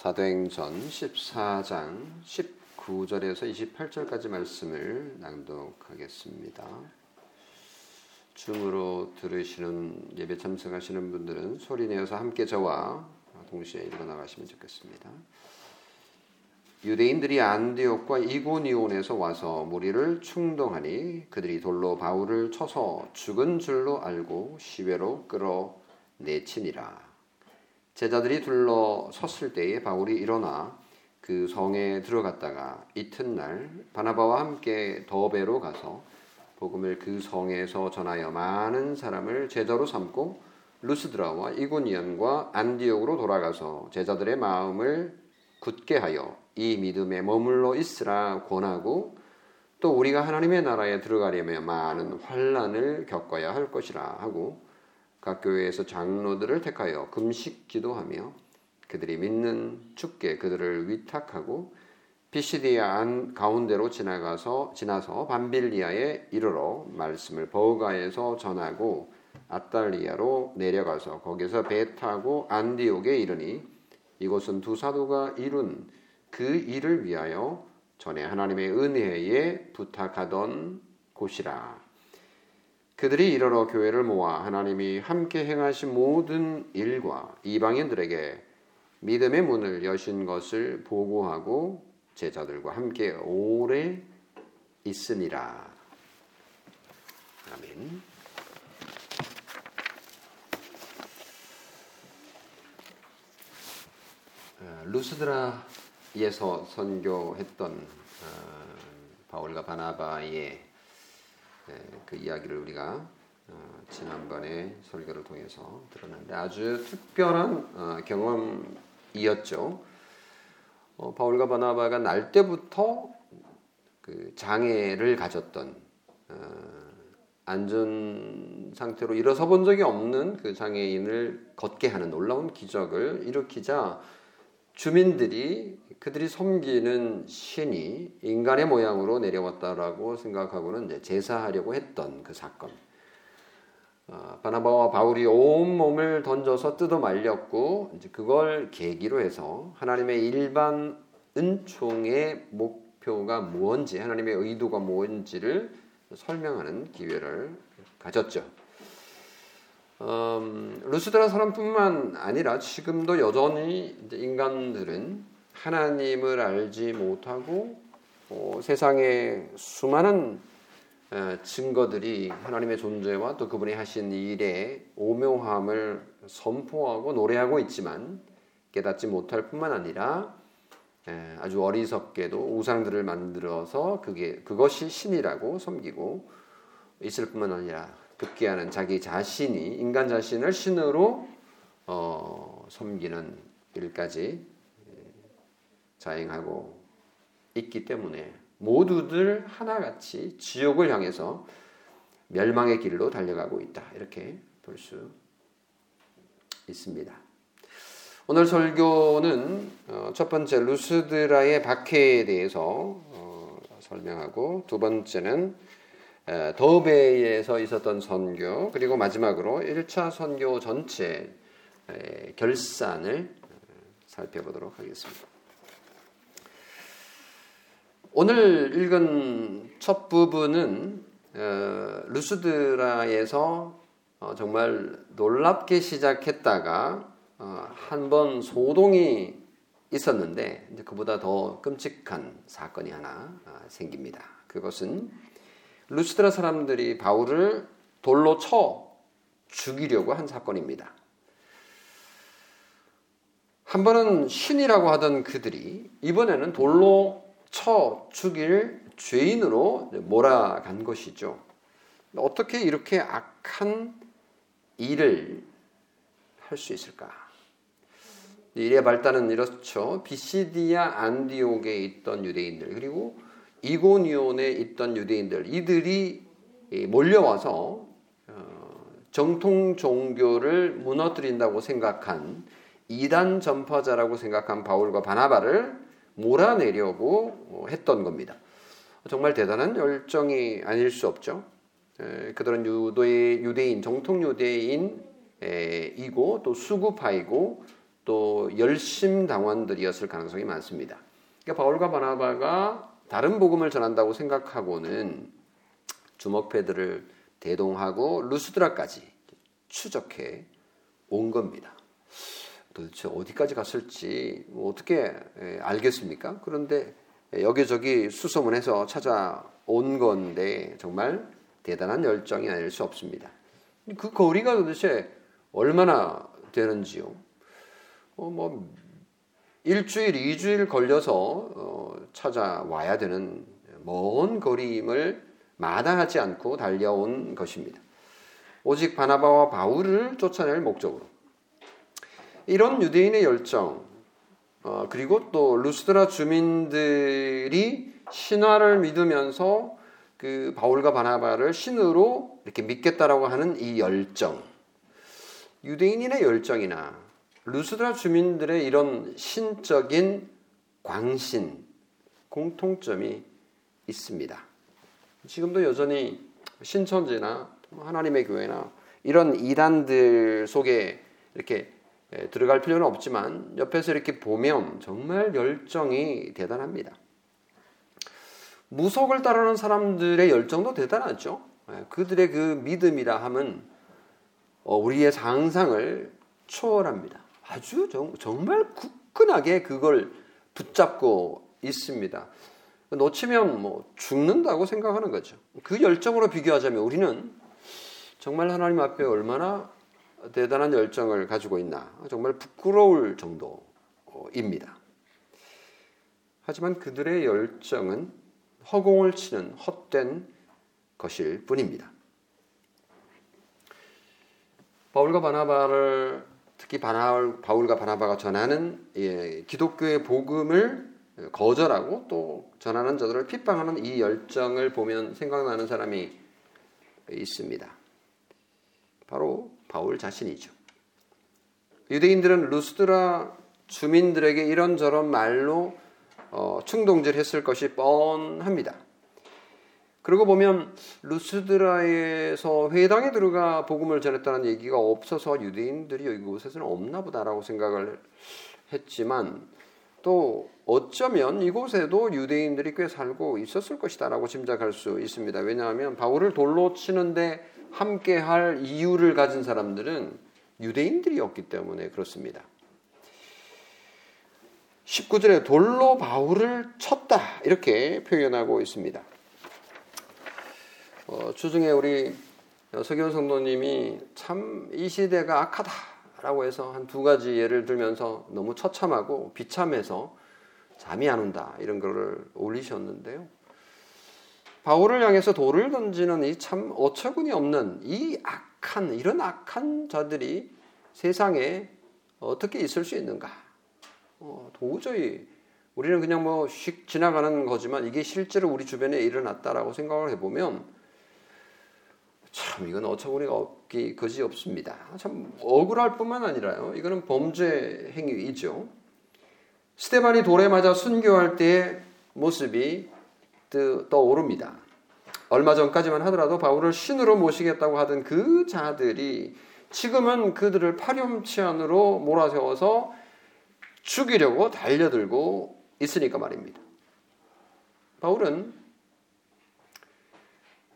사도행전 14장 19절에서 28절까지 말씀을 낭독하겠습니다. 줌으로 들으시는 예배 참석하시는 분들은 소리 내어서 함께 저와 동시에 읽어 나가시면 좋겠습니다. 유대인들이 안디옥과 이고니온에서 와서 무리를 충동하니 그들이 돌로 바울을 쳐서 죽은 줄로 알고 시외로 끌어내치니라. 제자들이 둘러 섰을 때에 바울이 일어나 그 성에 들어갔다가 이튿날 바나바와 함께 더베로 가서 복음을 그 성에서 전하여 많은 사람을 제자로 삼고 루스드라와 이고니언과 안디옥으로 돌아가서 제자들의 마음을 굳게 하여 이 믿음에 머물러 있으라 권하고 또 우리가 하나님의 나라에 들어가려면 많은 환란을 겪어야 할 것이라 하고 각 교회에서 장로들을 택하여 금식 기도하며 그들이 믿는 주께 그들을 위탁하고 피시디아 안 가운데로 지나가서 지나서 반빌리아에 이르러 말씀을 버가에서 전하고 아달리아로 내려가서 거기서 배 타고 안디옥에 이르니 이곳은 두 사도가 이룬 그 일을 위하여 전에 하나님의 은혜에 부탁하던 곳이라. 그들이 이르러 교회를 모아 하나님이 함께 행하신 모든 일과 이방인들에게 믿음의 문을 여신 것을 보고하고 제자들과 함께 오래 있으니라. 아멘. 어, 루스드라에서 선교했던 어, 바울과 바나바의 네, 그 이야기를 우리가 어, 지난번에 설교를 통해서 들었는데 아주 특별한 어, 경험이었죠. 어, 바울과 바나바가 날 때부터 그 장애를 가졌던 안전 상태로 일어서 본 적이 없는 그 장애인을 걷게 하는 놀라운 기적을 일으키자 주민들이 그들이 섬기는 신이 인간의 모양으로 내려왔다라고 생각하고는 제사하려고 했던 그 사건. 어, 바나바와 바울이 온 몸을 던져서 뜯어 말렸고 이제 그걸 계기로 해서 하나님의 일반 은총의 목표가 무엇인지 하나님의 의도가 무엇인지를 설명하는 기회를 가졌죠. 음, 루스드라 사람뿐만 아니라 지금도 여전히 인간들은 하나님을 알지 못하고 어, 세상에 수많은 어, 증거들이 하나님의 존재와 또 그분이 하신 일의 오묘함을 선포하고 노래하고 있지만 깨닫지 못할 뿐만 아니라 에, 아주 어리석게도 우상들을 만들어서 그게 그것이 신이라고 섬기고 있을 뿐만 아니라 급기야는 자기 자신이 인간 자신을 신으로 어, 섬기는 일까지 자행하고 있기 때문에 모두들 하나같이 지옥을 향해서 멸망의 길로 달려가고 있다. 이렇게 볼 수 있습니다. 오늘 설교는 어, 첫 번째 루스드라의 박해에 대해서 어, 설명하고 두 번째는 더베이에서 있었던 선교 그리고 마지막으로 1차 선교 전체 결산을 살펴보도록 하겠습니다. 오늘 읽은 첫 부분은 루스드라에서 어, 정말 놀랍게 시작했다가 어, 한번 소동이 있었는데 그보다 더 끔찍한 사건이 하나 아, 생깁니다. 그것은 루스드라 사람들이 바울을 돌로 쳐 죽이려고 한 사건입니다. 한 번은 신이라고 하던 그들이 이번에는 돌로 쳐 죽일 죄인으로 몰아간 것이죠. 어떻게 이렇게 악한 일을 할 수 있을까? 일의 발단은 이렇죠. 비시디아 안디옥에 있던 유대인들 그리고 이고니온에 있던 유대인들 이들이 몰려와서 어, 정통 종교를 무너뜨린다고 생각한 이단 전파자라고 생각한 바울과 바나바를 몰아내려고 했던 겁니다. 정말 대단한 열정이 아닐 수 없죠. 그들은 유대, 유대인, 정통 유대인이고 또 수구파이고 또 열심 당원들이었을 가능성이 많습니다. 그러니까 바울과 바나바가 다른 복음을 전한다고 생각하고는 주먹패들을 대동하고 루스드라까지 추적해 온 겁니다. 도대체 어디까지 갔을지 뭐 어떻게 알겠습니까? 그런데 여기저기 수소문해서 찾아온 건데 정말 대단한 열정이 아닐 수 없습니다. 그 거리가 도대체 얼마나 되는지요? 어, 뭐 일주일, 이주일 걸려서 어, 찾아와야 되는 먼 거리임을 마다하지 않고 달려온 것입니다. 오직 바나바와 바울을 쫓아낼 목적으로. 이런 유대인의 열정, 어, 그리고 또 루스드라 주민들이 신화를 믿으면서 그 바울과 바나바를 신으로 이렇게 믿겠다라고 하는 이 열정, 유대인인의 열정이나 루스드라 주민들의 이런 신적인 광신 공통점이 있습니다. 지금도 여전히 신천지나 하나님의 교회나 이런 이단들 속에 이렇게 들어갈 필요는 없지만 옆에서 이렇게 보면 정말 열정이 대단합니다. 무속을 따르는 사람들의 열정도 대단하죠. 그들의 그 믿음이라 함은 어, 우리의 상상을 초월합니다. 아주 정, 정말 굳건하게 그걸 붙잡고 있습니다. 놓치면 뭐 죽는다고 생각하는 거죠. 그 열정으로 비교하자면 우리는 정말 하나님 앞에 얼마나 대단한 열정을 가지고 있나 정말 부끄러울 정도입니다. 하지만 그들의 열정은 허공을 치는 헛된 것일 뿐입니다. 바울과 바나바를 특히 바나, 바울과 바나바가 전하는 예, 기독교의 복음을 거절하고 또 전하는 자들을 핍박하는 이 열정을 보면 생각나는 사람이 있습니다. 바로 바울 자신이죠. 유대인들은 루스드라 주민들에게 이런저런 말로 어, 충동질했을 것이 뻔합니다. 그러고 보면 루스드라에서 회당에 들어가 복음을 전했다는 얘기가 없어서 유대인들이 이곳에서는 없나 보다라고 생각을 했지만 또 어쩌면 이곳에도 유대인들이 꽤 살고 있었을 것이다라고 짐작할 수 있습니다. 왜냐하면 바울을 돌로 치는데 함께 할 이유를 가진 사람들은 유대인들이었기 때문에 그렇습니다. 19절에 돌로 바울을 쳤다 이렇게 표현하고 있습니다. 어, 주중에 우리 서기원 성도님이 참 이 시대가 악하다라고 해서 한 두 가지 예를 들면서 너무 처참하고 비참해서 잠이 안 온다 이런 거를 올리셨는데요. 바울을 향해서 돌을 던지는 이 참 어처구니 없는 이 악한 이런 악한 자들이 세상에 어떻게 있을 수 있는가? 어, 도저히 우리는 그냥 뭐휙 지나가는 거지만 이게 실제로 우리 주변에 일어났다라고 생각을 해보면 참 이건 어처구니가 없기 거지 없습니다. 참 억울할 뿐만 아니라요. 이거는 범죄 행위이죠. 스테반이 돌에 맞아 순교할 때의 모습이 떠오릅니다. 얼마 전까지만 하더라도 바울을 신으로 모시겠다고 하던 그 자들이 지금은 그들을 파렴치 안으로 몰아세워서 죽이려고 달려들고 있으니까 말입니다. 바울은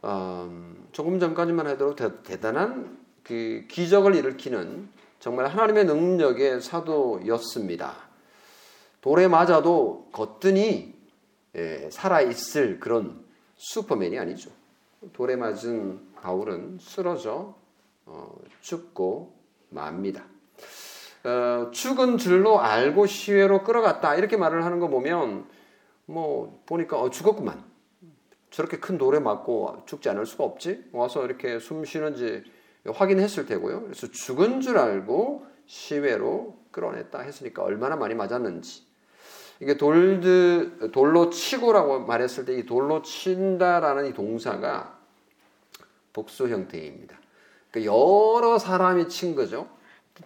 음, 조금 전까지만 해도 대 단한 그 기적을 일으키는 정말 하나님의 능력의 사도였습니다. 돌에 맞아도 거뜬히 예, 살아있을 그런 슈퍼맨이 아니죠. 돌에 맞은 바울은 쓰러져 어, 죽고 맙니다. 어, 죽은 줄로 알고 시외로 끌어갔다 이렇게 말을 하는 거 보면 뭐 보니까 어, 죽었구만. 저렇게 큰 돌에 맞고 죽지 않을 수가 없지. 와서 이렇게 숨 쉬는지 확인했을 테고요. 그래서 죽은 줄 알고 시외로 끌어냈다 했으니까 얼마나 많이 맞았는지 이게 돌드 돌로 치고라고 말했을 때 이 돌로 친다라는 이 동사가 복수 형태입니다. 그러니까 여러 사람이 친 거죠.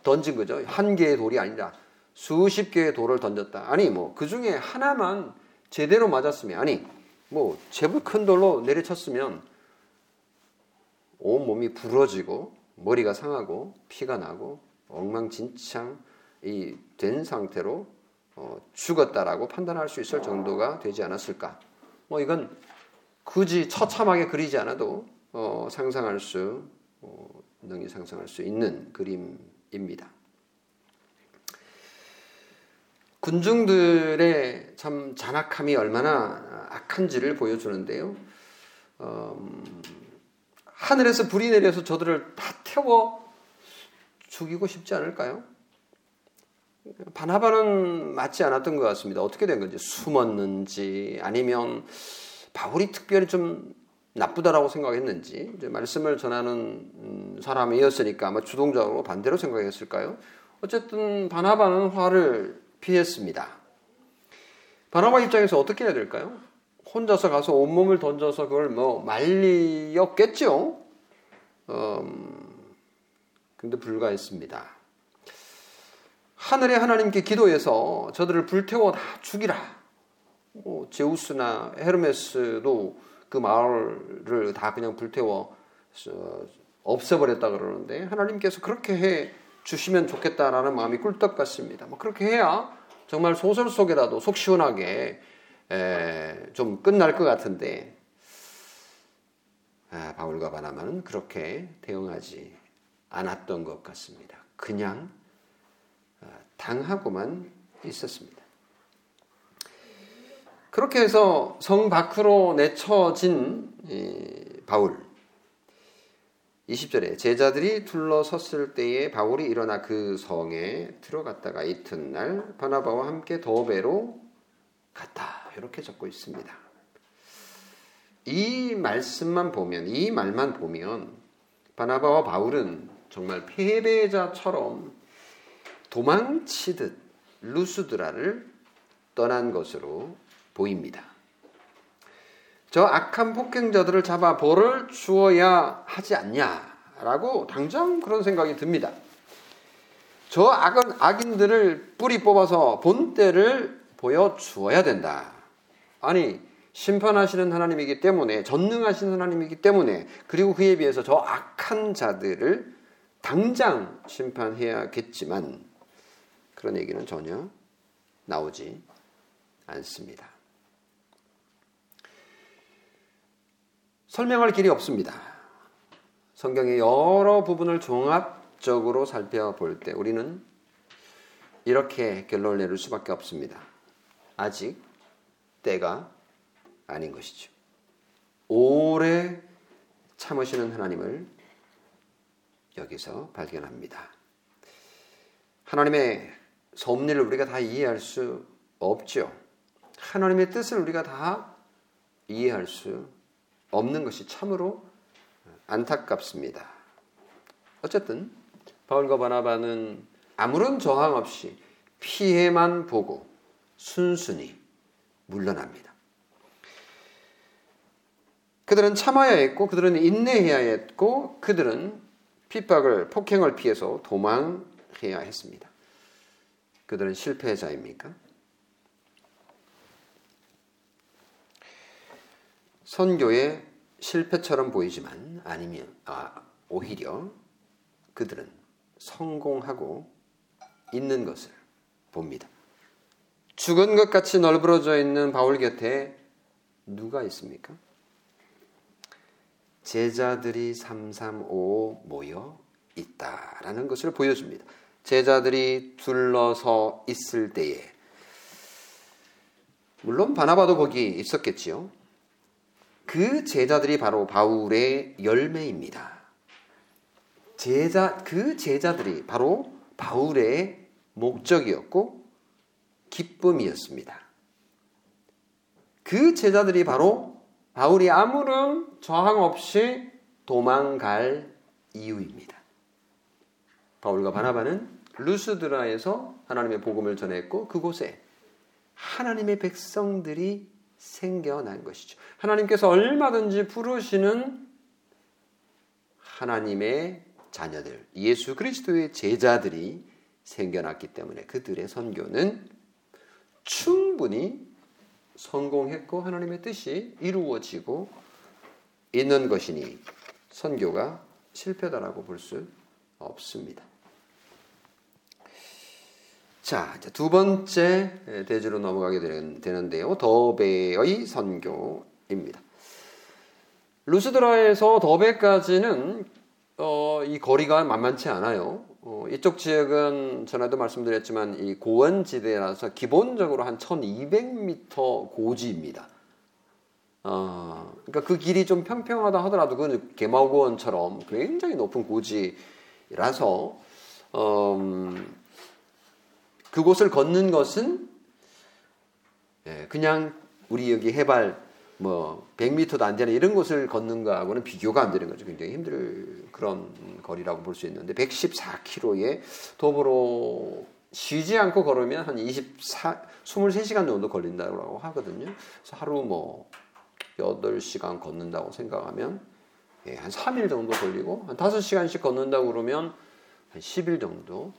던진 거죠. 한 개의 돌이 아니라 수십 개의 돌을 던졌다. 아니 뭐 그 중에 하나만 제대로 맞았으면 아니 뭐 제법 큰 돌로 내리쳤으면 온 몸이 부러지고 머리가 상하고 피가 나고 엉망진창 이 된 상태로 어, 죽었다라고 판단할 수 있을 정도가 되지 않았을까? 뭐 이건 굳이 처참하게 그리지 않아도 어, 상상할 수 어, 능히 상상할 수 있는 그림입니다. 군중들의 참 잔악함이 얼마나 악한지를 보여주는데요. 음, 하늘에서 불이 내려서 저들을 다 태워 죽이고 싶지 않을까요? 바나바는 맞지 않았던 것 같습니다. 어떻게 된 건지 숨었는지 아니면 바울이 특별히 좀 나쁘다라고 생각했는지 말씀을 전하는 음, 사람이었으니까 아마 주동적으로 반대로 생각했을까요? 어쨌든 바나바는 화를 피했습니다. 바나바 입장에서 어떻게 해야 될까요? 혼자서 가서 온몸을 던져서 그걸 뭐 말리었겠죠. 음, 근데 불가했습니다. 하늘의 하나님께 기도해서 저들을 불태워 다 죽이라. 뭐 제우스나 헤르메스도 그 마을을 다 그냥 불태워 없애버렸다 그러는데 하나님께서 그렇게 해 주시면 좋겠다라는 마음이 꿀떡 같습니다. 뭐 그렇게 해야 정말 소설 속에라도 속 시원하게 좀 끝날 것 같은데 아, 바울과 바나마는 그렇게 대응하지 않았던 것 같습니다. 그냥 당하고만 있었습니다. 그렇게 해서 성 밖으로 내쳐진 바울 20절에 제자들이 둘러섰을 때에 바울이 일어나 그 성에 들어갔다가 이튿날 바나바와 함께 더베로 갔다. 이렇게 적고 있습니다. 이 말씀만 보면 이 말만 보면 바나바와 바울은 정말 패배자처럼 도망치듯 루스드라를 떠난 것으로 보입니다. 저 악한 폭행자들을 잡아 벌을 주어야 하지 않냐라고 당장 그런 생각이 듭니다. 저 악은 악인들을 뿌리 뽑아서 본때를 보여 주어야 된다. 아니 심판하시는 하나님이기 때문에 전능하신 하나님이기 때문에 그리고 그에 비해서 저 악한 자들을 당장 심판해야겠지만 그런 얘기는 전혀 나오지 않습니다. 설명할 길이 없습니다. 성경의 여러 부분을 종합적으로 살펴볼 때 우리는 이렇게 결론을 내릴 수밖에 없습니다. 아직 때가 아닌 것이죠. 오래 참으시는 하나님을 여기서 발견합니다. 하나님의 섭리를 우리가 다 이해할 수 없죠. 하나님의 뜻을 우리가 다 이해할 수 없는 것이 참으로 안타깝습니다. 어쨌든 바울과 바나바는 아무런 저항 없이 피해만 보고 순순히 물러납니다. 그들은 참아야 했고 그들은 인내해야 했고 그들은 핍박을 폭행을 피해서 도망해야 했습니다. 그들은 실패자입니까? 선교의 실패처럼 보이지만 아니면 아, 오히려 그들은 성공하고 있는 것을 봅니다. 죽은 것 같이 널브러져 있는 바울 곁에 누가 있습니까? 제자들이 335 모여 있다라는 것을 보여줍니다. 제자들이 둘러서 있을 때에 물론 바나바도 거기 있었겠지요. 그 제자들이 바로 바울의 열매입니다. 제자 그 제자들이 바로 바울의 목적이었고 기쁨이었습니다. 그 제자들이 바로 바울이 아무런 저항 없이 도망갈 이유입니다. 바울과 바나바는 루스드라에서 하나님의 복음을 전했고 그곳에 하나님의 백성들이 생겨난 것이죠. 하나님께서 얼마든지 부르시는 하나님의 자녀들, 예수 그리스도의 제자들이 생겨났기 때문에 그들의 선교는 충분히 성공했고 하나님의 뜻이 이루어지고 있는 것이니 선교가 실패다라고 볼 수 없습니다. 자, 이제 두 번째 대지로 넘어가게 되는데요. 더베의 선교입니다. 루스드라에서 더베까지는 어, 이 거리가 만만치 않아요. 어, 이쪽 지역은 전에도 말씀드렸지만 이 고원지대라서 기본적으로 한 1200m 고지입니다. 어, 그러니까 그 길이 좀 평평하다 하더라도 그 개마고원처럼 굉장히 높은 고지라서 음, 그곳을 걷는 것은 예, 그냥 우리 여기 해발 뭐 100m도 안 되는 이런 곳을 걷는 거하고는 비교가 안 되는 거죠. 굉장히 힘들 그런 거리라고 볼 수 있는데 114km에 도보로 쉬지 않고 걸으면 한 24, 23시간 정도 걸린다고 하거든요. 그래서 하루 뭐 8시간 걷는다고 생각하면 예, 한 3일 정도 걸리고 한 5시간씩 걷는다고 그러면 한 10일 정도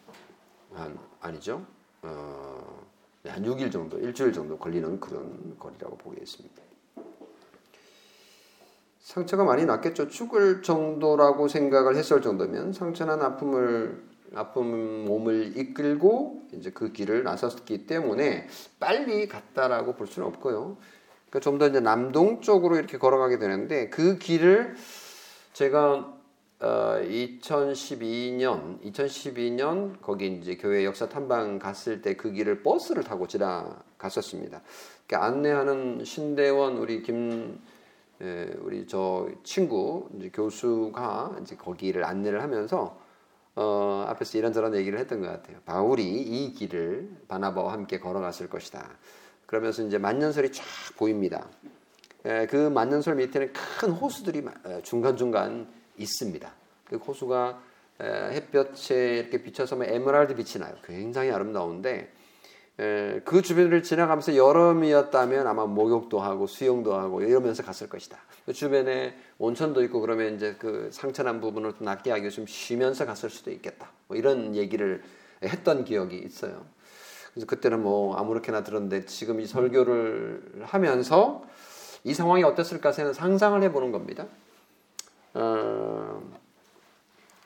한 아니죠. 어, 한 6일 정도, 일주일 정도 걸리는 그런 거리라고 보겠습니다. 상처가 많이 났겠죠. 죽을 정도라고 생각을 했을 정도면 상처난 아픔을 아픔 몸을 이끌고 이제 그 길을 나섰기 때문에 빨리 갔다라고 볼 수는 없고요. 그러니까 좀 더 이제 남동 쪽으로 이렇게 걸어가게 되는데 그 길을 제가 어, 2012년 2012년 거기 이제 교회 역사 탐방 갔을 때 그 길을 버스를 타고 지나갔었습니다. 그러니까 안내하는 신대원 우리 김 예, 우리 저 친구 이제 교수가 이제 거기를 안내를 하면서 어, 앞에서 이런저런 얘기를 했던 것 같아요. 바울이 이 길을 바나바와 함께 걸어갔을 것이다. 그러면서 이제 만년설이 쫙 보입니다. 예, 그 만년설 밑에는 큰 호수들이 중간 중간 있습니다. 그 호수가 햇볕에 이렇게 비춰서 에메랄드 빛이 나요. 굉장히 아름다운데 그 주변을 지나가면서 여름이었다면 아마 목욕도 하고 수영도 하고 이러면서 갔을 것이다. 그 주변에 온천도 있고 그러면 이제 그 상처난 부분을 좀 낫게 하기 위해 좀 쉬면서 갔을 수도 있겠다. 뭐 이런 얘기를 했던 기억이 있어요. 그래서 그때는 뭐 아무렇게나 들었는데 지금 이 설교를 하면서 이 상황이 어땠을까 하는 상상을 해보는 겁니다. 어,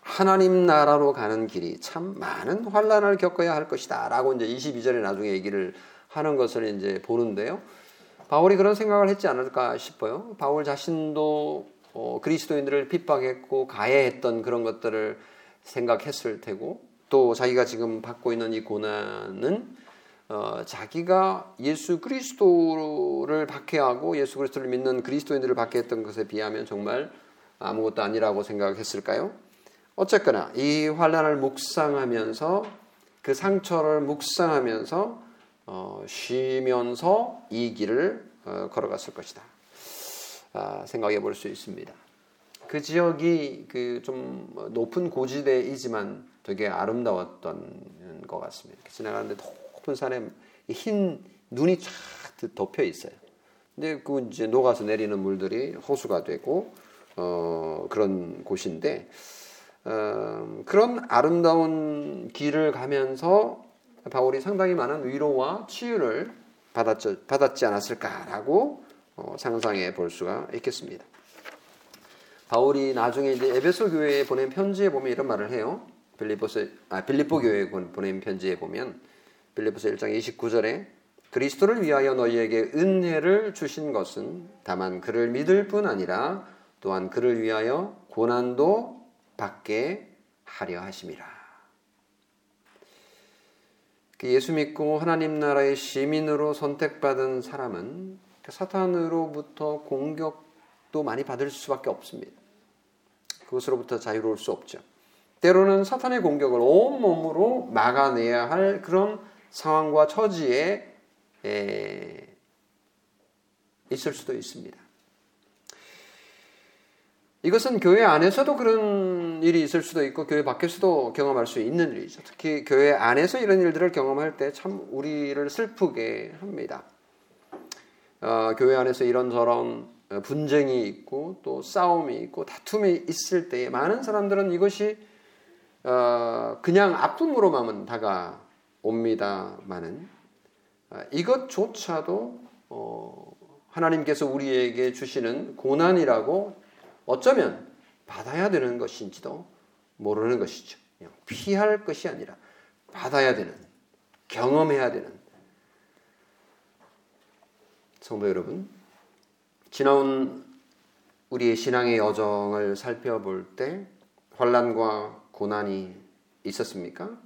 하나님 나라로 가는 길이 참 많은 환란을 겪어야 할 것이다라고 이제 22절에 나중에 얘기를 하는 것을 이제 보는데요. 바울이 그런 생각을 했지 않을까 싶어요. 바울 자신도 어, 그리스도인들을 핍박했고 가해했던 그런 것들을 생각했을 테고 또 자기가 지금 받고 있는 이 고난은 어, 자기가 예수 그리스도를 박해하고 예수 그리스도를 믿는 그리스도인들을 박해했던 것에 비하면 정말 아무것도 아니라고 생각했을까요? 어쨌거나 이 환란을 묵상하면서 그 상처를 묵상하면서 어, 쉬면서 이 길을 어, 걸어갔을 것이다. 아, 생각해 볼 수 있습니다. 그 지역이 그 좀 높은 고지대이지만 되게 아름다웠던 것 같습니다. 지나가는데 높은 산에 흰 눈이 쫙 덮여 있어요. 근데 그 이제 녹아서 내리는 물들이 호수가 되고 어, 그런 곳인데 어, 그런 아름다운 길을 가면서 바울이 상당히 많은 위로와 치유를 받았지, 받았지 않았을까라고 어, 상상해 볼 수가 있겠습니다. 바울이 나중에 이제 에베소 교회에 보낸 편지에 보면 이런 말을 해요. 빌리포스 아 빌리포 교회에 보낸 편지에 보면 빌리포스 1장 29절에 그리스도를 위하여 너희에게 은혜를 주신 것은 다만 그를 믿을 뿐 아니라 또한 그를 위하여 고난도 받게 하려 하심이라. 그 예수 믿고 하나님 나라의 시민으로 선택받은 사람은 그 사탄으로부터 공격도 많이 받을 수밖에 없습니다. 그것으로부터 자유로울 수 없죠. 때로는 사탄의 공격을 온몸으로 막아내야 할 그런 상황과 처지에 있을 수도 있습니다. 이것은 교회 안에서도 그런 일이 있을 수도 있고 교회 밖에서도 경험할 수 있는 일이죠. 특히 교회 안에서 이런 일들을 경험할 때 참 우리를 슬프게 합니다. 어, 교회 안에서 이런저런 분쟁이 있고 또 싸움이 있고 다툼이 있을 때 많은 사람들은 이것이 어, 그냥 아픔으로만 다가옵니다만은 어, 이것조차도 어, 하나님께서 우리에게 주시는 고난이라고 어쩌면 받아야 되는 것인지도 모르는 것이죠. 피할 것이 아니라 받아야 되는 경험해야 되는 성도 여러분, 지나온 우리의 신앙의 여정을 살펴볼 때 환란과 고난이 있었습니까?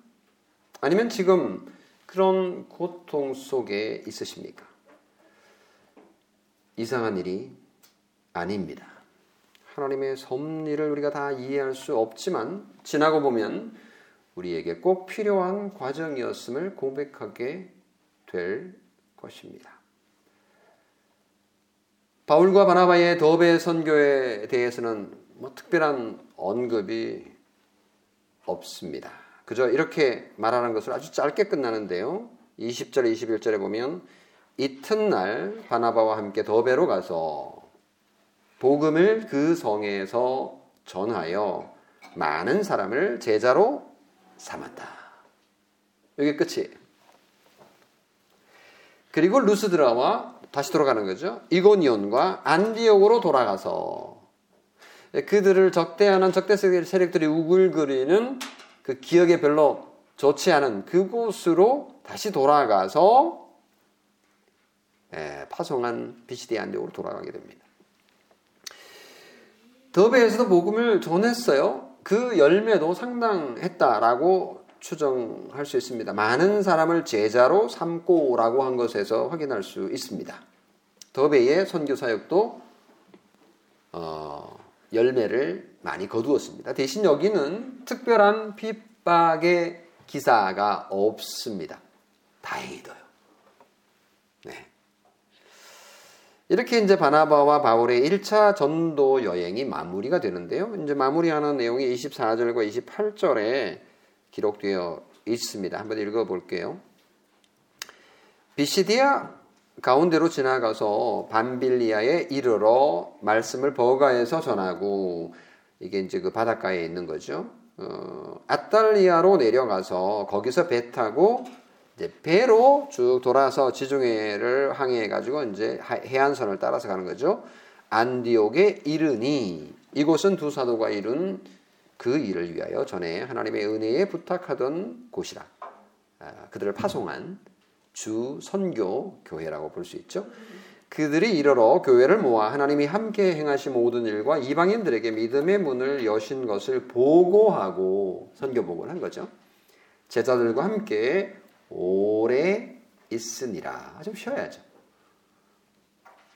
아니면 지금 그런 고통 속에 있으십니까? 이상한 일이 아닙니다. 하나님의 섭리를 우리가 다 이해할 수 없지만 지나고 보면 우리에게 꼭 필요한 과정이었음을 고백하게 될 것입니다. 바울과 바나바의 더베 선교에 대해서는 뭐 특별한 언급이 없습니다. 그저 이렇게 말하는 것을 아주 짧게 끝나는데요. 20절, 21절에 보면 이튿날 바나바와 함께 더베로 가서 복음을 그 성에서 전하여 많은 사람을 제자로 삼았다. 여기 끝이. 그리고 루스드라와 다시 돌아가는 거죠. 이고니온과 안디옥으로 돌아가서 그들을 적대하는 적대 세력들이 우글거리는 그 기억에 별로 좋지 않은 그곳으로 다시 돌아가서 예, 파송한 비시디 안디옥으로 돌아가게 됩니다. 더베에서도 복음을 전했어요. 그 열매도 상당했다라고 추정할 수 있습니다. 많은 사람을 제자로 삼고라고 한 것에서 확인할 수 있습니다. 더베의 선교 사역도 어, 열매를 많이 거두었습니다. 대신 여기는 특별한 핍박의 기사가 없습니다. 다행히도요. 네. 이렇게 이제 바나바와 바울의 1차 전도 여행이 마무리가 되는데요. 이제 마무리하는 내용이 24절과 28절에 기록되어 있습니다. 한번 읽어 볼게요. 비시디아 가운데로 지나가서 반빌리아에 이르러 말씀을 버가에서 전하고 이게 이제 그 바닷가에 있는 거죠. 어, 아탈리아로 내려가서 거기서 배 타고 이제 배로 쭉 돌아서 지중해를 항해해 가지고 이제 해안선을 따라서 가는 거죠. 안디옥에 이르니 이곳은 두 사도가 이룬 그 일을 위하여 전에 하나님의 은혜에 부탁하던 곳이라. 아, 그들을 파송한 주 선교 교회라고 볼 수 있죠. 그들이 이르러 교회를 모아 하나님이 함께 행하신 모든 일과 이방인들에게 믿음의 문을 여신 것을 보고하고 선교복을 한 거죠. 제자들과 함께 오래 있으니라. 좀 쉬어야죠.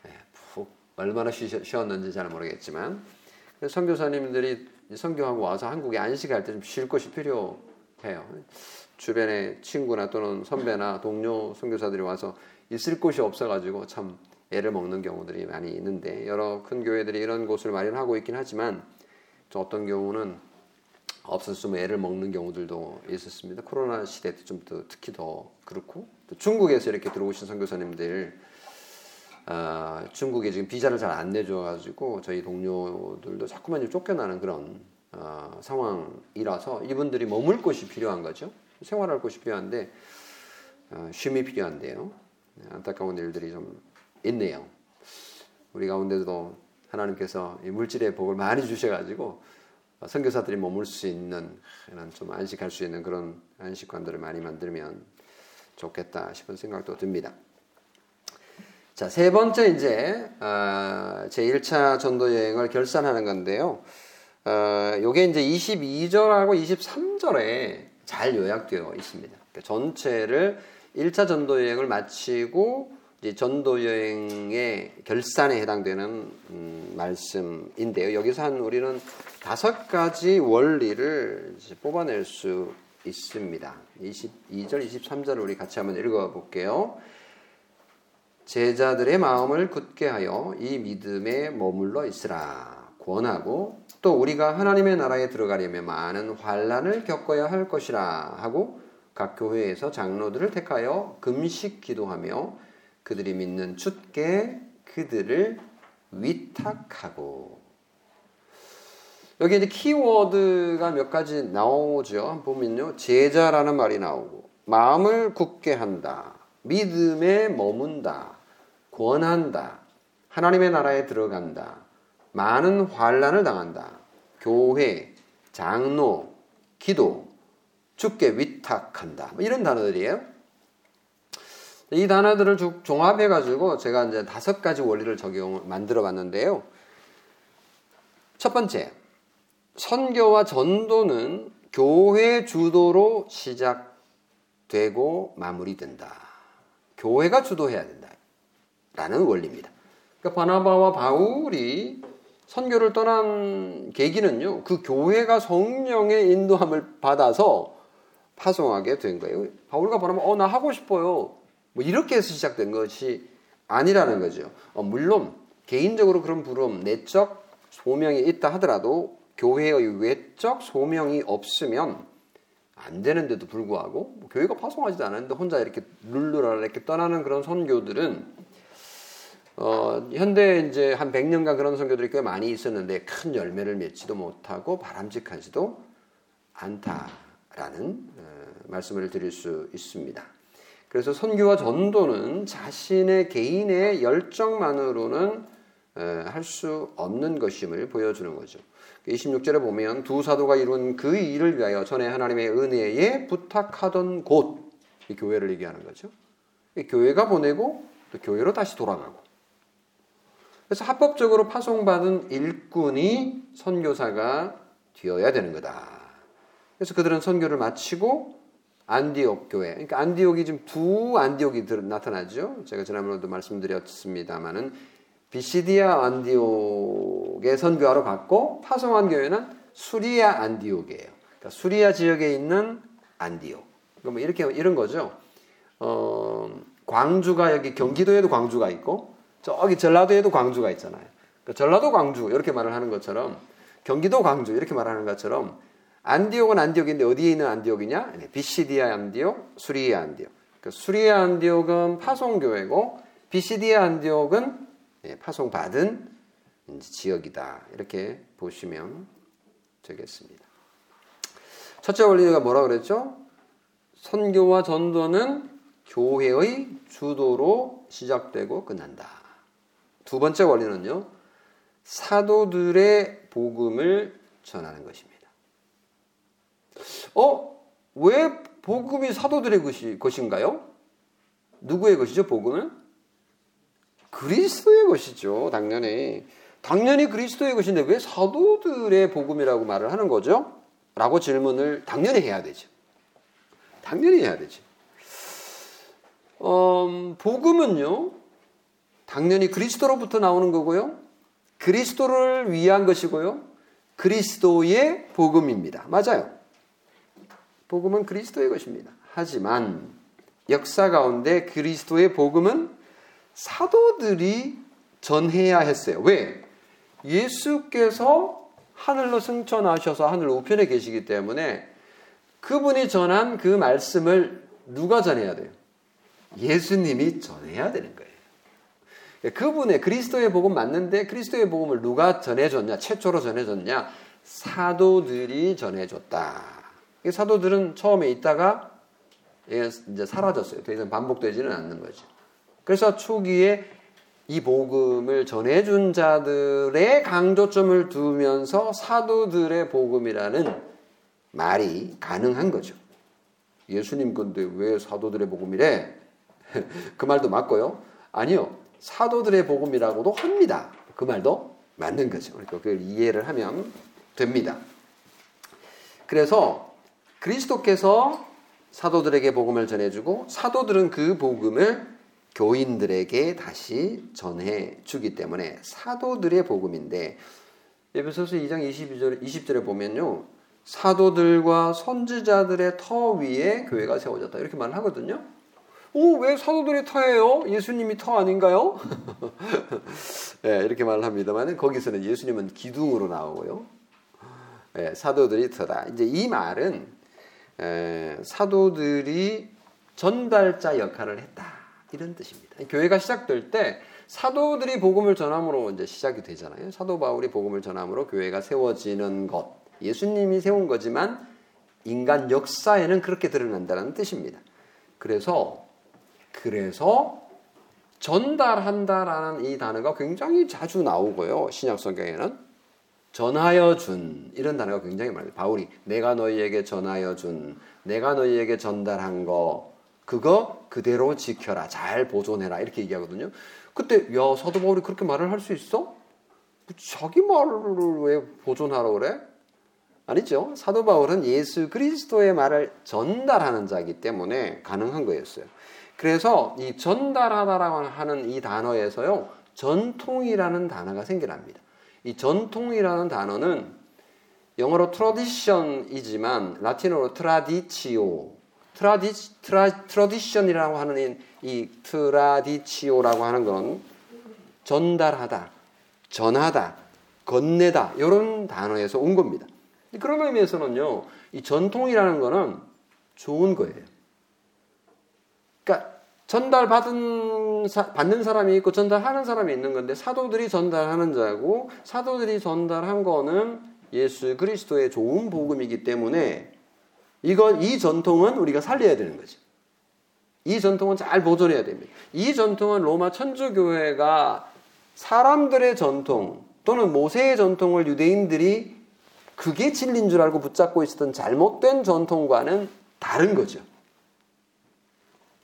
네, 푹 얼마나 쉬었는지 잘 모르겠지만 선교사님들이 선교하고 와서 한국에 안식할 때 좀쉴 것이 필요해요. 주변에 친구나 또는 선배나 동료 선교사들이 와서 있을 곳이 없어가지고 참 애를 먹는 경우들이 많이 있는데 여러 큰 교회들이 이런 곳을 마련하고 있긴 하지만 어떤 경우는 없었으면 애를 먹는 경우들도 있었습니다. 코로나 시대 때좀더 특히 더 그렇고 또 중국에서 이렇게 들어오신 선교사님들 어, 중국에 지금 비자를 잘 안 내줘가지고 저희 동료들도 자꾸만 쫓겨나는 그런 어, 상황이라서 이분들이 머물 곳이 필요한 거죠. 생활할 곳이 필요한데 어, 쉼이 필요한데요. 네, 안타까운 일들이 좀 있네요. 우리 가운데도 하나님께서 물질의 복을 많이 주셔가지고 선교사들이 머물 수 있는 좀 안식할 수 있는 그런 안식관들을 많이 만들면 좋겠다 싶은 생각도 듭니다. 자, 세 번째 이제 어, 제 1차 전도 여행을 결산하는 건데요. 어, 요게 이제 22절하고 23절에 잘 요약되어 있습니다. 그러니까 전체를 1차 전도 여행을 마치고 이제 전도 여행의 결산에 해당되는 음, 말씀인데요. 여기서 한 우리는 다섯 가지 원리를 뽑아낼 수 있습니다. 22절, 23절을 우리 같이 한번 읽어 볼게요. 제자들의 마음을 굳게 하여 이 믿음에 머물러 있으라 권하고 또 우리가 하나님의 나라에 들어가려면 많은 환란을 겪어야 할 것이라 하고 각 교회에서 장로들을 택하여 금식 기도하며 그들이 믿는 주께 그들을 위탁하고 여기 이제 키워드가 몇 가지 나오죠. 보면요. 제자라는 말이 나오고 마음을 굳게 한다. 믿음에 머문다. 권한다. 하나님의 나라에 들어간다. 많은 환란을 당한다. 교회, 장로, 기도, 주께 위탁한다. 뭐 이런 단어들이에요. 이 단어들을 종합해 가지고 제가 이제 다섯 가지 원리를 적용 만들어 봤는데요. 첫 번째, 선교와 전도는 교회 주도로 시작되고 마무리된다. 교회가 주도해야 된다. 라는 원리입니다. 그러니까 바나바와 바울이 선교를 떠난 계기는요. 그 교회가 성령의 인도함을 받아서 파송하게 된 거예요. 바울과 바나바 어 나 하고 싶어요. 뭐 이렇게 해서 시작된 것이 아니라는 거죠. 어, 물론 개인적으로 그런 부름, 내적 소명이 있다 하더라도 교회의 외적 소명이 없으면 안 되는데도 불구하고 뭐 교회가 파송하지도 않았는데 혼자 이렇게 룰루라 이렇게 떠나는 그런 선교들은 어, 현대 이제 한 100년간 그런 선교들이 꽤 많이 있었는데 큰 열매를 맺지도 못하고 바람직하지도 않다라는 어, 말씀을 드릴 수 있습니다. 그래서 선교와 전도는 자신의 개인의 열정만으로는 할 수 없는 것임을 보여주는 거죠. 26절에 보면 두 사도가 이룬 그 일을 위하여 전에 하나님의 은혜에 부탁하던 곳, 이 교회를 얘기하는 거죠. 교회가 보내고 또 교회로 다시 돌아가고. 그래서 합법적으로 파송받은 일꾼이 선교사가 되어야 되는 거다. 그래서 그들은 선교를 마치고 안디옥 교회. 그러니까 안디옥이 지금 두 안디옥이 나타나죠. 제가 지난번에도 말씀드렸습니다만은 비시디아 안디옥의 선교하러 갔고 파송한 교회는 수리아 안디옥이에요. 그러니까 수리아 지역에 있는 안디옥. 그러니까 뭐 이렇게 이런 거죠. 어, 광주가 여기 경기도에도 광주가 있고 저기 전라도에도 광주가 있잖아요. 그러니까 전라도 광주 이렇게 말을 하는 것처럼 경기도 광주 이렇게 말하는 것처럼 안디옥은 안디옥인데 어디에 있는 안디옥이냐? 네, 비시디아 안디옥, 수리아 안디옥. 그 수리아 안디옥은 파송교회고 비시디아 안디옥은 네, 파송받은 지역이다. 이렇게 보시면 되겠습니다. 첫째 원리가 뭐라 그랬죠? 선교와 전도는 교회의 주도로 시작되고 끝난다. 두 번째 원리는요. 사도들의 복음을 전하는 것입니다. 어? 왜 복음이 사도들의 것이, 것인가요? 누구의 것이죠, 복음은? 그리스도의 것이죠, 당연히. 당연히 그리스도의 것인데 왜 사도들의 복음이라고 말을 하는 거죠? 라고 질문을 당연히 해야 되죠. 당연히 해야 되죠. 음, 복음은요, 당연히 그리스도로부터 나오는 거고요. 그리스도를 위한 것이고요. 그리스도의 복음입니다. 맞아요. 복음은 그리스도의 것입니다. 하지만 역사 가운데 그리스도의 복음은 사도들이 전해야 했어요. 왜? 예수께서 하늘로 승천하셔서 하늘 우편에 계시기 때문에 그분이 전한 그 말씀을 누가 전해야 돼요? 예수님이 전해야 되는 거예요. 그분의 그리스도의 복음 맞는데 그리스도의 복음을 누가 전해줬냐? 최초로 전해줬냐? 사도들이 전해줬다. 사도들은 처음에 있다가 이제 사라졌어요. 더 이상 반복되지는 않는 거죠. 그래서 초기에 이 복음을 전해준 자들의 강조점을 두면서 사도들의 복음이라는 말이 가능한 거죠. 예수님 건데 왜 사도들의 복음이래? 그 말도 맞고요. 아니요. 사도들의 복음이라고도 합니다. 그 말도 맞는 거죠. 그러니까 그걸 이해를 하면 됩니다. 그래서 그리스도께서 사도들에게 복음을 전해주고 사도들은 그 복음을 교인들에게 다시 전해 주기 때문에 사도들의 복음인데 에베소서 2장 22절 20절에 보면요. 사도들과 선지자들의 터 위에 교회가 세워졌다. 이렇게 말을 하거든요. 오, 왜 사도들의 터예요? 예수님이 터 아닌가요? 네, 이렇게 말을 합니다만 거기서는 예수님은 기둥으로 나오고요. 네, 사도들이 터다. 이제 이 말은 사도들이 전달자 역할을 했다. 이런 뜻입니다. 교회가 시작될 때 사도들이 복음을 전함으로 이제 시작이 되잖아요. 사도 바울이 복음을 전함으로 교회가 세워지는 것. 예수님이 세운 거지만 인간 역사에는 그렇게 드러난다는 뜻입니다. 그래서 그래서 전달한다라는 이 단어가 굉장히 자주 나오고요. 신약 성경에는 전하여 준 이런 단어가 굉장히 많아요. 바울이 내가 너희에게 전하여 준 내가 너희에게 전달한 거 그거 그대로 지켜라. 잘 보존해라. 이렇게 얘기하거든요. 그때 야 사도 바울이 그렇게 말을 할 수 있어? 자기 말을 왜 보존하라고 그래? 아니죠. 사도 바울은 예수 그리스도의 말을 전달하는 자이기 때문에 가능한 거였어요. 그래서 이 전달하다라고 하는 이 단어에서요. 전통이라는 단어가 생겨납니다. 이 전통이라는 단어는 영어로 tradition이지만 라틴어로 traditio, 트라디, 트라, tradition이라고 하는 이 traditio라고 하는 건 전달하다, 전하다, 건네다 이런 단어에서 온 겁니다. 그런 의미에서는요, 이 전통이라는 거는 좋은 거예요. 전달받은 받는 사람이 있고 전달하는 사람이 있는 건데 사도들이 전달하는 자고 사도들이 전달한 거는 예수 그리스도의 좋은 복음이기 때문에 이건 이 전통은 우리가 살려야 되는 거죠. 이 전통은 잘 보존해야 됩니다. 이 전통은 로마 천주교회가 사람들의 전통 또는 모세의 전통을 유대인들이 그게 진리인 줄 알고 붙잡고 있었던 잘못된 전통과는 다른 거죠.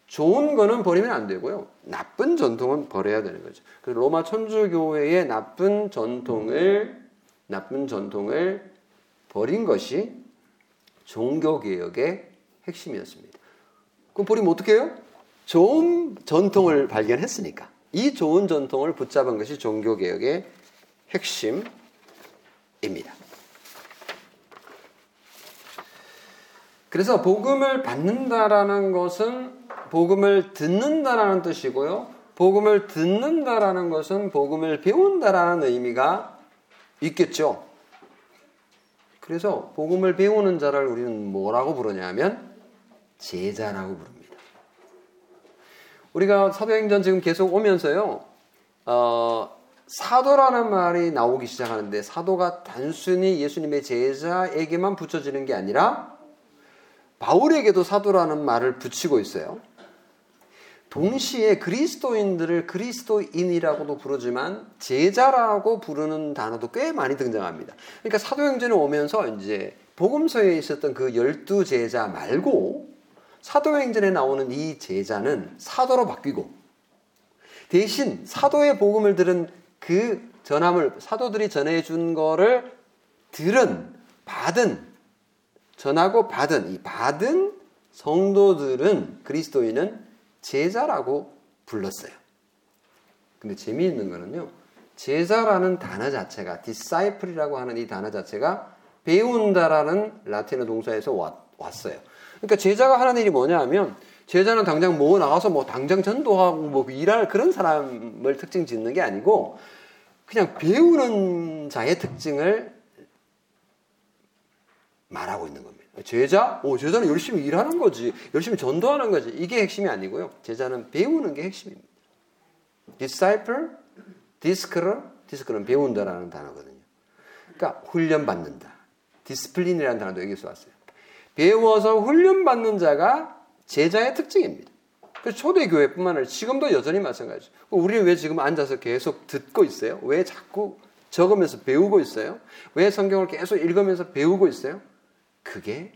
좋은 거는 버리면 안 되고요. 나쁜 전통은 버려야 되는 거죠. 그 로마 천주교회의 나쁜 전통을 나쁜 전통을 버린 것이 종교 개혁의 핵심이었습니다. 그럼 버리면 어떻게 해요? 좋은 전통을 발견했으니까 이 좋은 전통을 붙잡은 것이 종교 개혁의 핵심입니다. 그래서 복음을 받는다라는 것은 복음을 듣는다라는 뜻이고요. 복음을 듣는다라는 것은 복음을 배운다라는 의미가 있겠죠. 그래서 복음을 배우는 자를 우리는 뭐라고 부르냐면 제자라고 부릅니다. 우리가 사도행전 지금 계속 오면서요. 어, 사도라는 말이 나오기 시작하는데 사도가 단순히 예수님의 제자에게만 붙여지는 게 아니라 바울에게도 사도라는 말을 붙이고 있어요. 동시에 그리스도인들을 그리스도인이라고도 부르지만 제자라고 부르는 단어도 꽤 많이 등장합니다. 그러니까 사도행전에 오면서 이제 복음서에 있었던 그 열두 제자 말고 사도행전에 나오는 이 제자는 사도로 바뀌고 대신 사도의 복음을 들은 그 전함을 사도들이 전해준 거를 들은 받은 전하고 받은 이 받은 성도들은 그리스도인은 제자라고 불렀어요. 근데 재미있는 거는요. 제자라는 단어 자체가 disciple이라고 하는 이 단어 자체가 배운다라는 라틴어 동사에서 왔 어요. 그러니까 제자가 하는 일이 뭐냐 하면 제자는 당장 뭐 나가서 뭐 당장 전도하고 뭐 일할 그런 사람을 특징 짓는 게 아니고 그냥 배우는 자의 특징을 말하고 있는 겁니다. 제자? 오, 제자는 열심히 일하는 거지. 열심히 전도하는 거지. 이게 핵심이 아니고요. 제자는 배우는 게 핵심입니다. disciple, discipline, discipline은 배운다라는 단어거든요. 그러니까 훈련받는다. discipline이라는 단어도 여기서 왔어요. 배워서 훈련받는 자가 제자의 특징입니다. 그래서 초대교회뿐만 아니라 지금도 여전히 마찬가지죠. 우리는 왜 지금 앉아서 계속 듣고 있어요? 왜 자꾸 적으면서 배우고 있어요? 왜 성경을 계속 읽으면서 배우고 있어요? 그게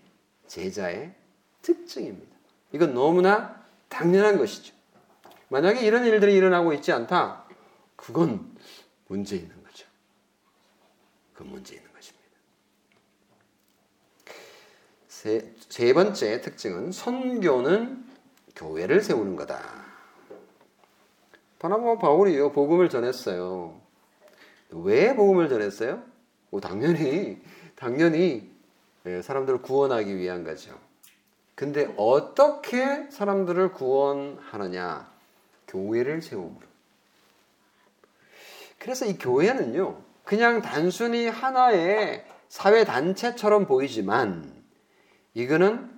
제자의 특징입니다. 이건 너무나 당연한 것이죠. 만약에 이런 일들이 일어나고 있지 않다, 그건 문제 있는 거죠. 그건 문제 있는 것입니다. 세, 세 번째 특징은 선교는 교회를 세우는 거다. 바나바 바울이요 복음을 전했어요. 왜 복음을 전했어요? 뭐 당연히 당연히 예, 사람들을 구원하기 위한 거죠. 근데 어떻게 사람들을 구원하느냐? 교회를 세움으로. 그래서 이 교회는요, 그냥 단순히 하나의 사회단체처럼 보이지만, 이거는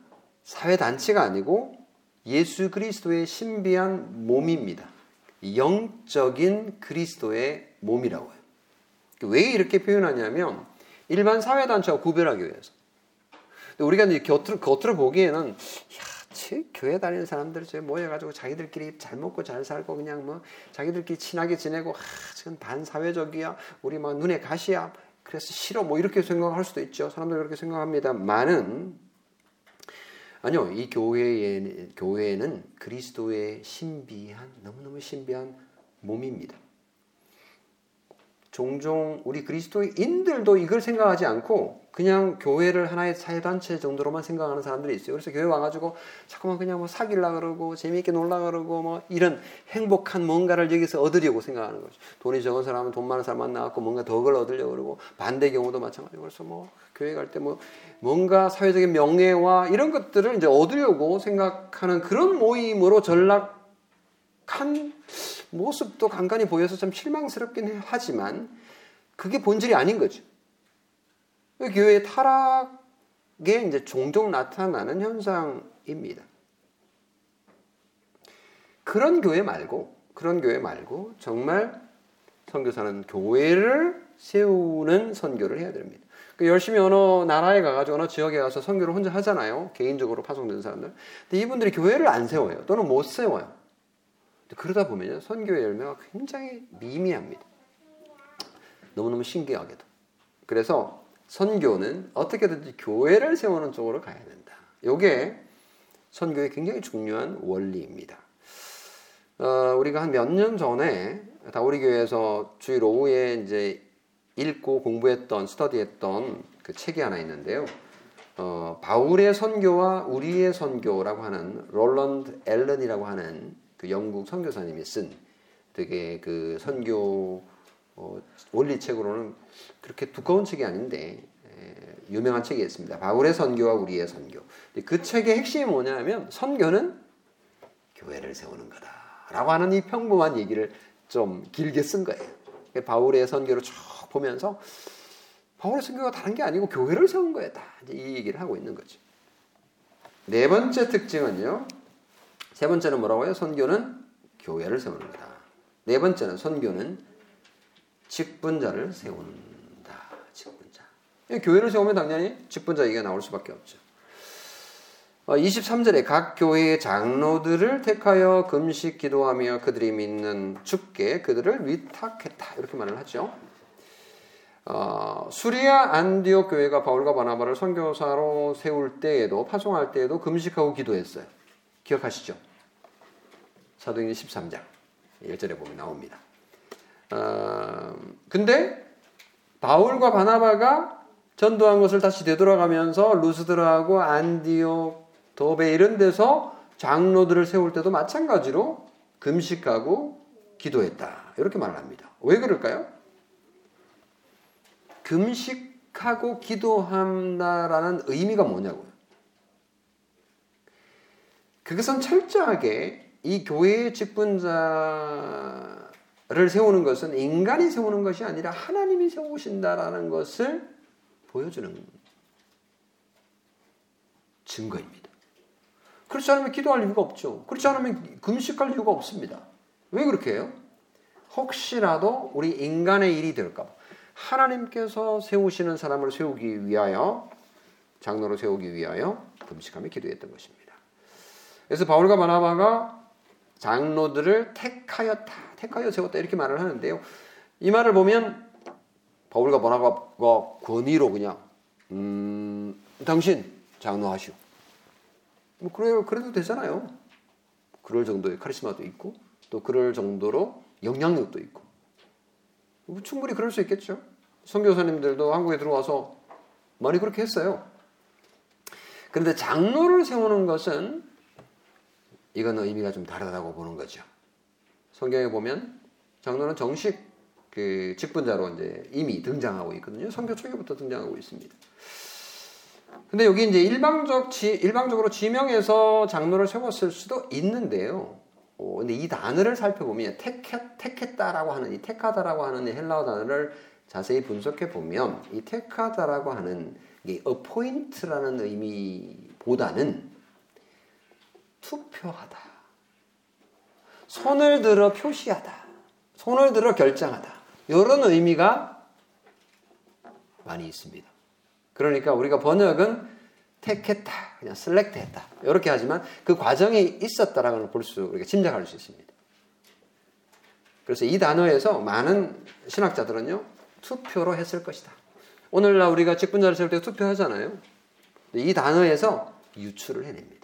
사회단체가 아니고 예수 그리스도의 신비한 몸입니다. 영적인 그리스도의 몸이라고요. 왜 이렇게 표현하냐면, 일반 사회단체와 구별하기 위해서. 우리가 이제 겉으로, 겉으로 보기에는 야, 제 교회 다니는 사람들 저 모여가지고 자기들끼리 잘 먹고 잘 살고 그냥 뭐 자기들끼리 친하게 지내고 아, 지금 반사회적이야. 우리 막 눈에 가시야. 그래서 싫어. 뭐 이렇게 생각할 수도 있죠. 사람들 그렇게 생각합니다 많은 아니요, 이 교회에, 교회는 그리스도의 신비한, 너무너무 신비한 몸입니다. 종종 우리 그리스도인들도 이걸 생각하지 않고 그냥 교회를 하나의 사회단체 정도로만 생각하는 사람들이 있어요. 그래서 교회 와가지고 자꾸만 그냥 뭐 사귀려 그러고 재미있게 놀라 그러고 뭐 이런 행복한 뭔가를 여기서 얻으려고 생각하는 거죠. 돈이 적은 사람은 돈 많은 사람 만나갖고 뭔가 덕을 얻으려고 그러고 반대 경우도 마찬가지고 그래서 뭐 교회 갈 때 뭐 뭔가 사회적인 명예와 이런 것들을 이제 얻으려고 생각하는 그런 모임으로 전락한 모습도 간간히 보여서 참 실망스럽긴 하지만 그게 본질이 아닌 거죠. 교회의 타락에 이제 종종 나타나는 현상입니다. 그런 교회 말고 그런 교회 말고 정말 선교사는 교회를 세우는 선교를 해야 됩니다. 그 열심히 어느 나라에 가가지고 어느 지역에 가서 선교를 혼자 하잖아요. 개인적으로 파송된 사람들. 근데 이분들이 교회를 안 세워요. 또는 못 세워요. 그러다 보면 선교의 열매가 굉장히 미미합니다. 너무너무 신기하게도. 그래서 선교는 어떻게든지 교회를 세우는 쪽으로 가야 된다. 이게 선교의 굉장히 중요한 원리입니다. 어, 우리가 한 몇 년 전에 다우리 교회에서 주일 오후에 이제 읽고 공부했던 스터디했던 그 책이 하나 있는데요. 어, 바울의 선교와 우리의 선교라고 하는 롤런드 앨런이라고 하는 그 영국 선교사님이 쓴 되게 그 선교 어, 원리책으로는 그렇게 두꺼운 책이 아닌데 에, 유명한 책이 있습니다. 바울의 선교와 우리의 선교. 그 책의 핵심이 뭐냐면 선교는 교회를 세우는 거다라고 하는 이 평범한 얘기를 좀 길게 쓴 거예요. 바울의 선교를 쭉 보면서 바울의 선교가 다른 게 아니고 교회를 세운 거다. 이 얘기를 하고 있는 거죠. 네 번째 특징은요. 세 번째는 뭐라고요? 선교는 교회를 거다. 네 번째는 선교는 직분자를 세운다. 직분자. 교회를 세우면 당연히 직분자 얘기가 나올 수밖에 없죠. 23절에 어, 각 교회의 장로들을 택하여 금식 기도하며 그들이 믿는 주께 그들을 위탁했다. 이렇게 말을 하죠. 어, 수리아 안디옥 교회가 바울과 바나바를 선교사로 세울 때에도 파송할 때에도 금식하고 기도했어요. 기억하시죠? 사도행전 13장 1절에 보면 나옵니다. 어, 근데 바울과 바나바가 전도한 것을 다시 되돌아가면서 루스드라하고 안디옥, 도베 이런 데서 장로들을 세울 때도 마찬가지로 금식하고 기도했다. 이렇게 말을 합니다. 왜 그럴까요? 금식하고 기도한다라는 의미가 뭐냐고요. 그것은 철저하게 이 교회의 직분자를 세우는 것은 인간이 세우는 것이 아니라 하나님이 세우신다라는 것을 보여주는 증거입니다. 그렇지 않으면 기도할 이유가 없죠. 그렇지 않으면 금식할 이유가 없습니다. 왜 그렇게 해요? 혹시라도 우리 인간의 일이 될까 봐. 하나님께서 세우시는 사람을 세우기 위하여 장로로 세우기 위하여 금식하며 기도했던 것입니다. 그래서 바울과 바나바가 장로들을 택하였다, 택하여 세웠다 이렇게 말을 하는데요. 이 말을 보면 바울과 바나바가 권위로 그냥 음, 당신 장로하시오. 뭐 그래요, 그래도 되잖아요. 그럴 정도의 카리스마도 있고 또 그럴 정도로 영향력도 있고 뭐 충분히 그럴 수 있겠죠. 선교사님들도 한국에 들어와서 많이 그렇게 했어요. 그런데 장로를 세우는 것은 이건 의미가 좀 다르다고 보는 거죠. 성경에 보면 장로는 정식 그 직분자로 이제 이미 등장하고 있거든요. 성교 초기부터 등장하고 있습니다. 근데 여기 이제 일방적 지, 일방적으로 지명해서 장로를 세웠을 수도 있는데요. 어, 근데 이 단어를 살펴보면 택했, 택했다라고 하는 이 택하다라고 하는 이 헬라어 단어를 자세히 분석해 보면 이 택하다라고 하는 이 appoint라는 의미보다는 투표하다. 손을 들어 표시하다. 손을 들어 결정하다. 이런 의미가 많이 있습니다. 그러니까 우리가 번역은 택했다, 그냥 셀렉트 했다 이렇게 하지만 그 과정이 있었다라는 걸 볼 수, 우리가 짐작할 수 있습니다. 그래서 이 단어에서 많은 신학자들은요 투표로 했을 것이다. 오늘날 우리가 직분자를 세울 때 투표하잖아요. 이 단어에서 유출을 해냅니다.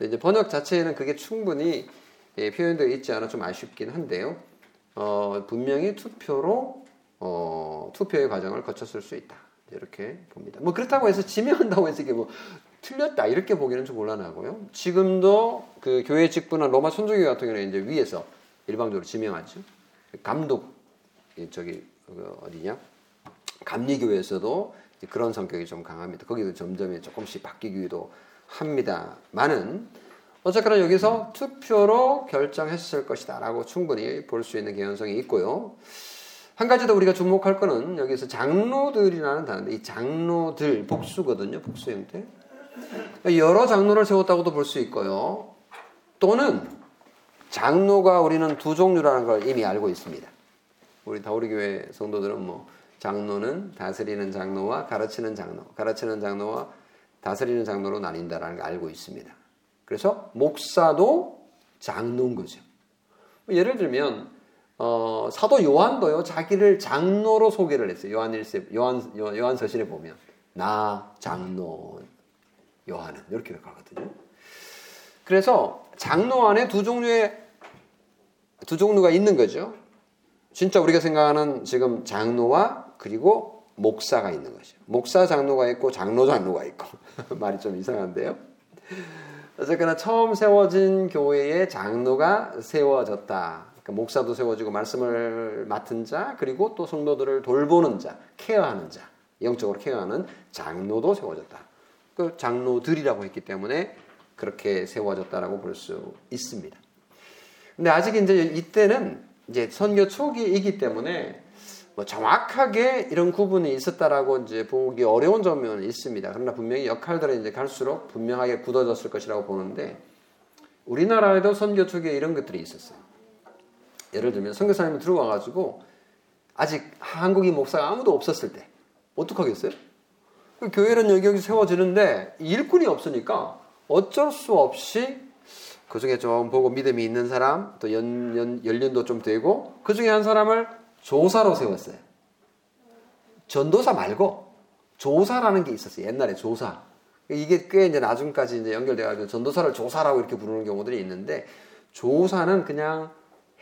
이제 번역 자체에는 그게 충분히 예, 표현되어 있지 않아 좀 아쉽긴 한데요. 어, 분명히 투표로 어, 투표의 과정을 거쳤을 수 있다. 이렇게 봅니다. 뭐 그렇다고 해서 지명한다고 해서 이게 뭐 틀렸다 이렇게 보기는 좀 곤란하고요. 지금도 그 교회 직분한 로마 천주교 같은 경우는 이제 위에서 일방적으로 지명하죠. 감독 저기 그 어디냐 감리교회에서도 그런 성격이 좀 강합니다. 거기도 점점 조금씩 바뀌기도 합니다만은 어쨌거나 여기서 투표로 결정했을 것이다라고 충분히 볼 수 있는 개연성이 있고요. 한 가지 더 우리가 주목할 거는 여기서 장로들이라는 단어인데 이 장로들 복수거든요. 복수 형태. 여러 장로를 세웠다고도 볼 수 있고요. 또는 장로가 우리는 두 종류라는 걸 이미 알고 있습니다. 우리 다우리 교회 성도들은 뭐 장로는 다스리는 장로와 가르치는 장로, 가르치는 장로와 다스리는 장로로 나뉜다라는 걸 알고 있습니다. 그래서 목사도 장로인 거죠. 뭐 예를 들면 어, 사도 요한도요 자기를 장로로 소개를 했어요. 요한 일세 요한 요한 서신에 보면 나 장로 요한은 이렇게 가거든요. 그래서 장로 안에 두 종류의 두 종류가 있는 거죠. 진짜 우리가 생각하는 지금 장로와 그리고 목사가 있는 거죠. 목사 장로가 있고 장로 장로가 있고 말이 좀 이상한데요. 어쨌거나 처음 세워진 교회의 장로가 세워졌다. 그러니까 목사도 세워지고 말씀을 맡은 자 그리고 또 성도들을 돌보는 자, 케어하는 자, 영적으로 케어하는 장로도 세워졌다. 그 장로들이라고 했기 때문에 그렇게 세워졌다라고 볼 수 있습니다. 근데 아직 이제 이때는 이제 선교 초기이기 때문에 뭐 정확하게 이런 구분이 있었다라고 이제 보기 어려운 점은 있습니다. 그러나 분명히 역할들은 이제 갈수록 분명하게 굳어졌을 것이라고 보는데 우리나라에도 선교 초기에 이런 것들이 있었어요. 예를 들면 선교사님이 들어와가지고 아직 한국인 목사가 아무도 없었을 때 어떡하겠어요? 그 교회는 여기 여기 세워지는데 일꾼이 없으니까 어쩔 수 없이 그 중에 좀 보고 믿음이 있는 사람 또 연, 연, 연륜도 좀 되고 그 중에 한 사람을 조사로 세웠어요. 전도사 말고 조사라는 게 있었어요. 옛날에 조사. 이게 꽤 이제 나중까지 이제 연결돼가지고 전도사를 조사라고 이렇게 부르는 경우들이 있는데 조사는 그냥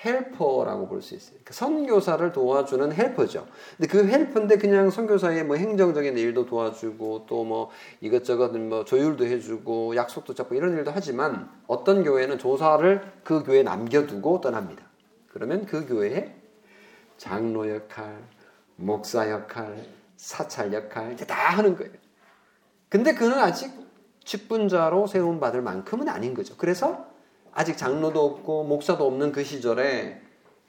헬퍼라고 볼 수 있어요. 그 선교사를 도와주는 헬퍼죠. 근데 그 헬퍼인데 그냥 선교사의 뭐 행정적인 일도 도와주고 또 뭐 이것저것 뭐 조율도 해주고 약속도 잡고 이런 일도 하지만 어떤 교회는 조사를 그 교회에 남겨두고 떠납니다. 그러면 그 교회에 장로 역할, 목사 역할, 사찰 역할 이제 다 하는 거예요. 근데 그는 아직 직분자로 세움 받을 만큼은 아닌 거죠. 그래서 아직 장로도 없고 목사도 없는 그 시절에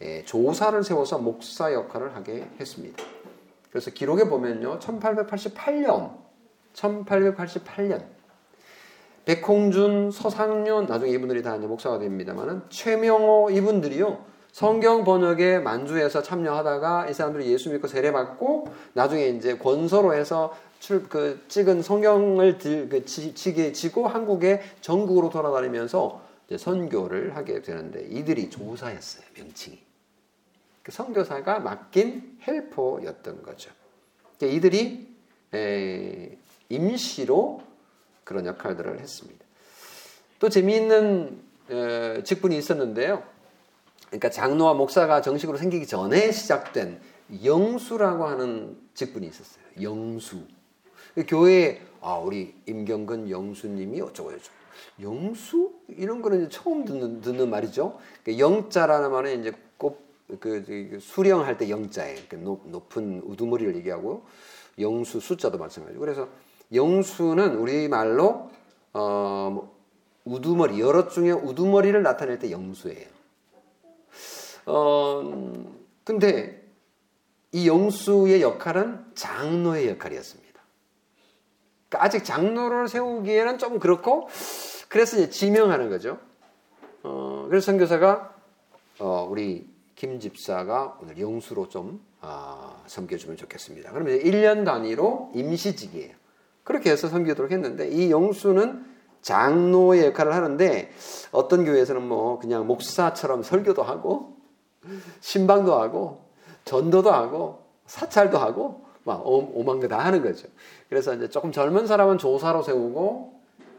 예, 조사를 세워서 목사 역할을 하게 했습니다. 그래서 기록에 보면요. 1888년 1888년 백홍준, 서상윤 나중에 이분들이 다 이제 목사가 됩니다만은 최명호 이분들이요. 성경 번역에 만주에서 참여하다가 이 사람들이 예수 믿고 세례받고 나중에 이제 권서로 해서 출, 그 찍은 성경을 들, 그 지, 지게 지고 한국에 전국으로 돌아다니면서 선교를 하게 되는데 이들이 조사였어요 명칭이. 그 선교사가 맡긴 헬퍼였던 거죠. 이들이 에, 임시로 그런 역할들을 했습니다. 또 재미있는 에, 직분이 있었는데요. 그러니까 장로와 목사가 정식으로 생기기 전에 시작된 영수라고 하는 직분이 있었어요. 영수. 교회에 아 우리 임경근 영수님이 어쩌고 저쩌고 영수 이런 거는 처음 듣는 듣는 말이죠. 그러니까 영자라는 말은 이제 꼭그 그 수령할 때 영자에 높 은 우두머리를 얘기하고 영수 숫자도 마찬가지고 그래서 영수는 우리 말로 어뭐 우두머리 여럿 중에 우두머리를 나타낼 때 영수예요. 어, 근데 이 영수의 역할은 장로의 역할이었습니다. 그러니까 아직 장로를 세우기에는 좀 그렇고, 그래서 이제 지명하는 거죠. 어, 그래서 선교사가, 어, 우리 김 집사가 오늘 영수로 좀, 아, 섬겨주면 좋겠습니다. 그러면 1년 단위로 임시직이에요. 그렇게 해서 섬기도록 했는데, 이 영수는 장로의 역할을 하는데, 어떤 교회에서는 뭐, 그냥 목사처럼 설교도 하고, 신방도 하고 전도도 하고 사찰도 하고 막 오만 거다 하는 거죠. 그래서 이제 조금 젊은 사람은 조사로 세우고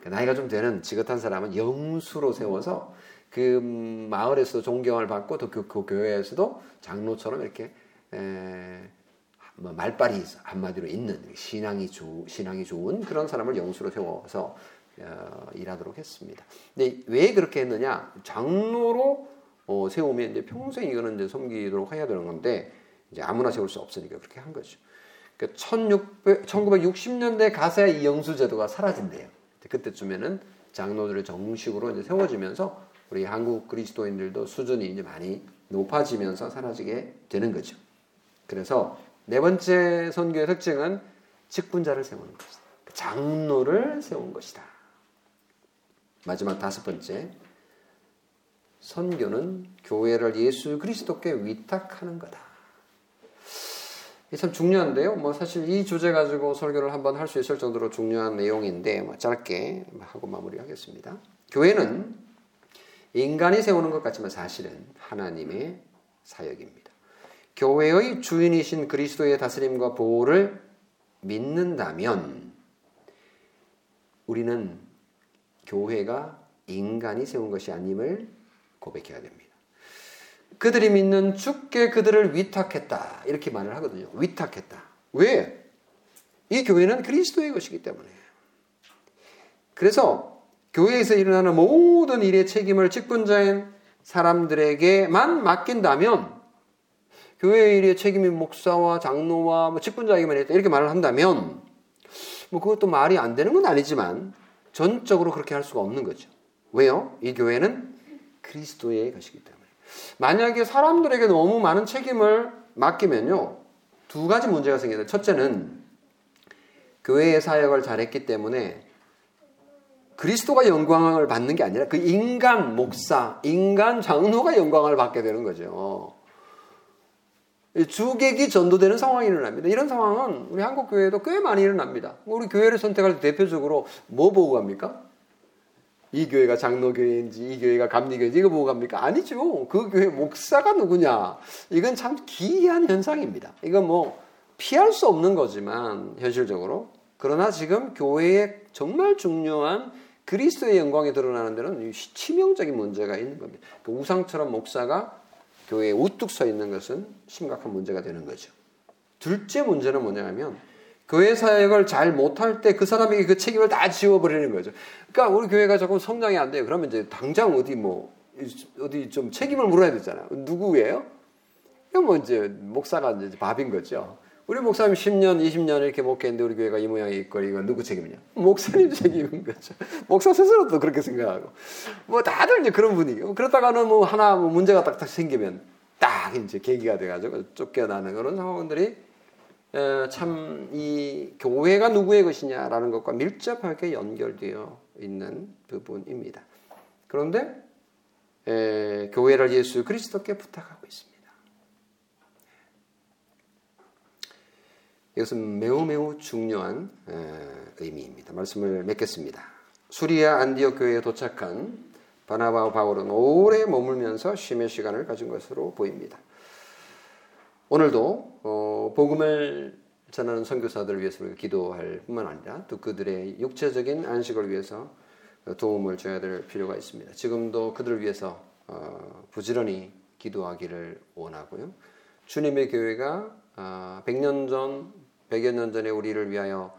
나이가 좀 되는 지긋한 사람은 영수로 세워서 그 마을에서 존경을 받고 또 그, 그 교회에서도 장로처럼 이렇게 에, 뭐 말빨이 한마디로 있는 신앙이 조, 신앙이 좋은 그런 사람을 영수로 세워서 어, 일하도록 했습니다. 근데 왜 그렇게 했느냐? 장로로 어, 세우면 이제 평생 이거는 이제 섬기도록 해야 되는 건데 이제 아무나 세울 수 없으니까 그렇게 한 거죠. 그러니까 1600, 1960년대 가서야 이 영수 제도가 사라진대요. 그때쯤에는 장로들을 정식으로 이제 세워지면서 우리 한국 그리스도인들도 수준이 이제 많이 높아지면서 사라지게 되는 거죠. 그래서 네 번째 선교의 특징은 직분자를 세우는 것이다. 장로를 세운 것이다. 마지막 다섯 번째, 선교는 교회를 예수 그리스도께 위탁하는 거다. 참 중요한데요. 뭐 사실 이 주제 가지고 설교를 한번 할 수 있을 정도로 중요한 내용인데 뭐 짧게 하고 마무리하겠습니다. 교회는 인간이 세우는 것 같지만 사실은 하나님의 사역입니다. 교회의 주인이신 그리스도의 다스림과 보호를 믿는다면 우리는 교회가 인간이 세운 것이 아님을 고백해야 됩니다. 그들이 믿는 주께 그들을 위탁했다. 이렇게 말을 하거든요. 위탁했다. 왜? 이 교회는 그리스도의 것이기 때문에. 그래서 교회에서 일어나는 모든 일의 책임을 직분자인 사람들에게만 맡긴다면 교회의 일의 책임이 목사와 장로와 뭐 직분자에게만 했다. 이렇게 말을 한다면 뭐 그것도 말이 안 되는 건 아니지만 전적으로 그렇게 할 수가 없는 거죠. 왜요? 이 교회는 그리스도의 것이기 때문에. 만약에 사람들에게 너무 많은 책임을 맡기면요. 두 가지 문제가 생겨요. 첫째는 교회의 사역을 잘했기 때문에 그리스도가 영광을 받는 게 아니라 그 인간 목사, 인간 장로가 영광을 받게 되는 거죠. 주객이 전도되는 상황이 일어납니다. 이런 상황은 우리 한국 교회에도 꽤 많이 일어납니다. 우리 교회를 선택할 때 대표적으로 뭐 보고 갑니까? 이 교회가 장로교회인지 이 교회가 감리교회인지 이거 보고 갑니까? 아니죠. 그 교회 목사가 누구냐? 이건 참 기이한 현상입니다. 이건 뭐 피할 수 없는 거지만 현실적으로 그러나 지금 교회에 정말 중요한 그리스도의 영광이 드러나는 데는 치명적인 문제가 있는 겁니다. 그 우상처럼 목사가 교회에 우뚝 서 있는 것은 심각한 문제가 되는 거죠. 둘째 문제는 뭐냐면 교회 사역을 잘 못할 때 그 사람에게 그 책임을 다 지워버리는 거죠. 그러니까 우리 교회가 조금 성장이 안 돼요. 그러면 이제 당장 어디 뭐 어디 좀 책임을 물어야 되잖아요. 누구예요? 뭐 이제 목사가 이제 밥인 거죠. 우리 목사님 10년, 20년 이렇게 목회했는데 우리 교회가 이 모양이 있고 이건 누구 책임이냐? 목사님 책임인 거죠. 목사 스스로도 그렇게 생각하고. 뭐 다들 이제 그런 분위기. 그러다가는 뭐 하나 뭐 문제가 딱딱 생기면 딱 이제 계기가 돼가지고 쫓겨나는 그런 상황들이 참 이 교회가 누구의 것이냐라는 것과 밀접하게 연결되어 있는 부분입니다. 그런데 에, 교회를 예수 그리스도께 부탁하고 있습니다. 이것은 매우 매우 중요한 에, 의미입니다. 말씀을 맺겠습니다. 수리아 안디옥 교회에 도착한 바나바와 바울은 오래 머물면서 쉼의 시간을 가진 것으로 보입니다. 오늘도 어, 복음을 전하는 선교사들을 위해서 기도할 뿐만 아니라 또 그들의 육체적인 안식을 위해서 도움을 줘야 될 필요가 있습니다. 지금도 그들을 위해서 어, 부지런히 기도하기를 원하고요. 주님의 교회가 어, 100년 전, 100여 년 전에 우리를 위하여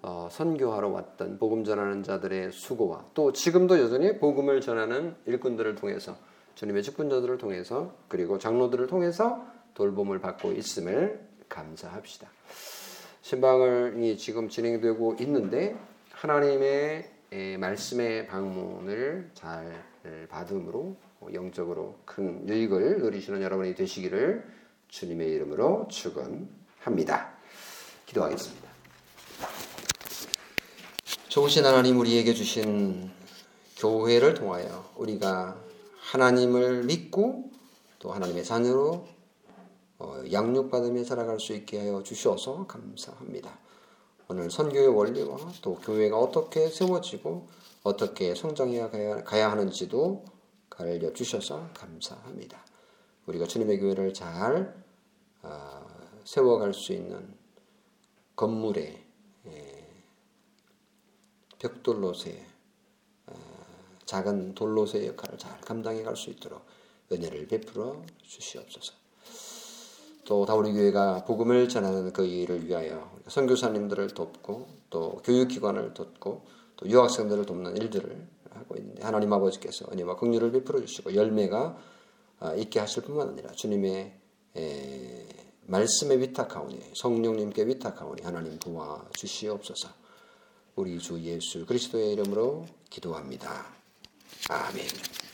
어, 선교하러 왔던 복음 전하는 자들의 수고와 또 지금도 여전히 복음을 전하는 일꾼들을 통해서 주님의 직분자들을 통해서 그리고 장로들을 통해서 돌봄을 받고 있음을 감사합시다. 신방이 지금 진행되고 있는데 하나님의 말씀의 방문을 잘 받음으로 영적으로 큰 유익을 누리시는 여러분이 되시기를 주님의 이름으로 축원합니다. 기도하겠습니다. 좋으신 하나님 우리에게 주신 교회를 통하여 우리가 하나님을 믿고 또 하나님의 자녀로 어, 양육받으며 살아갈 수 있게 하여 주셔서 감사합니다. 오늘 선교의 원리와 또 교회가 어떻게 세워지고 어떻게 성장해 가야 하는지도 가르쳐 주셔서 감사합니다. 우리가 주님의 교회를 잘 아, 세워갈 수 있는 건물의 벽돌로서의 작은 돌로서의 역할을 잘 감당해 갈 수 있도록 은혜를 베풀어 주시옵소서. 또 다우리 교회가 복음을 전하는 그 일을 위하여 선교사님들을 돕고 또 교육기관을 돕고 또 유학생들을 돕는 일들을 하고 있는데 하나님 아버지께서 은혜와 긍휼을 베풀어 주시고 열매가 아, 있게 하실 뿐만 아니라 주님의 말씀에 위탁하오니 성령님께 위탁하오니 하나님 도와 주시옵소서. 우리 주 예수 그리스도의 이름으로 기도합니다. 아멘.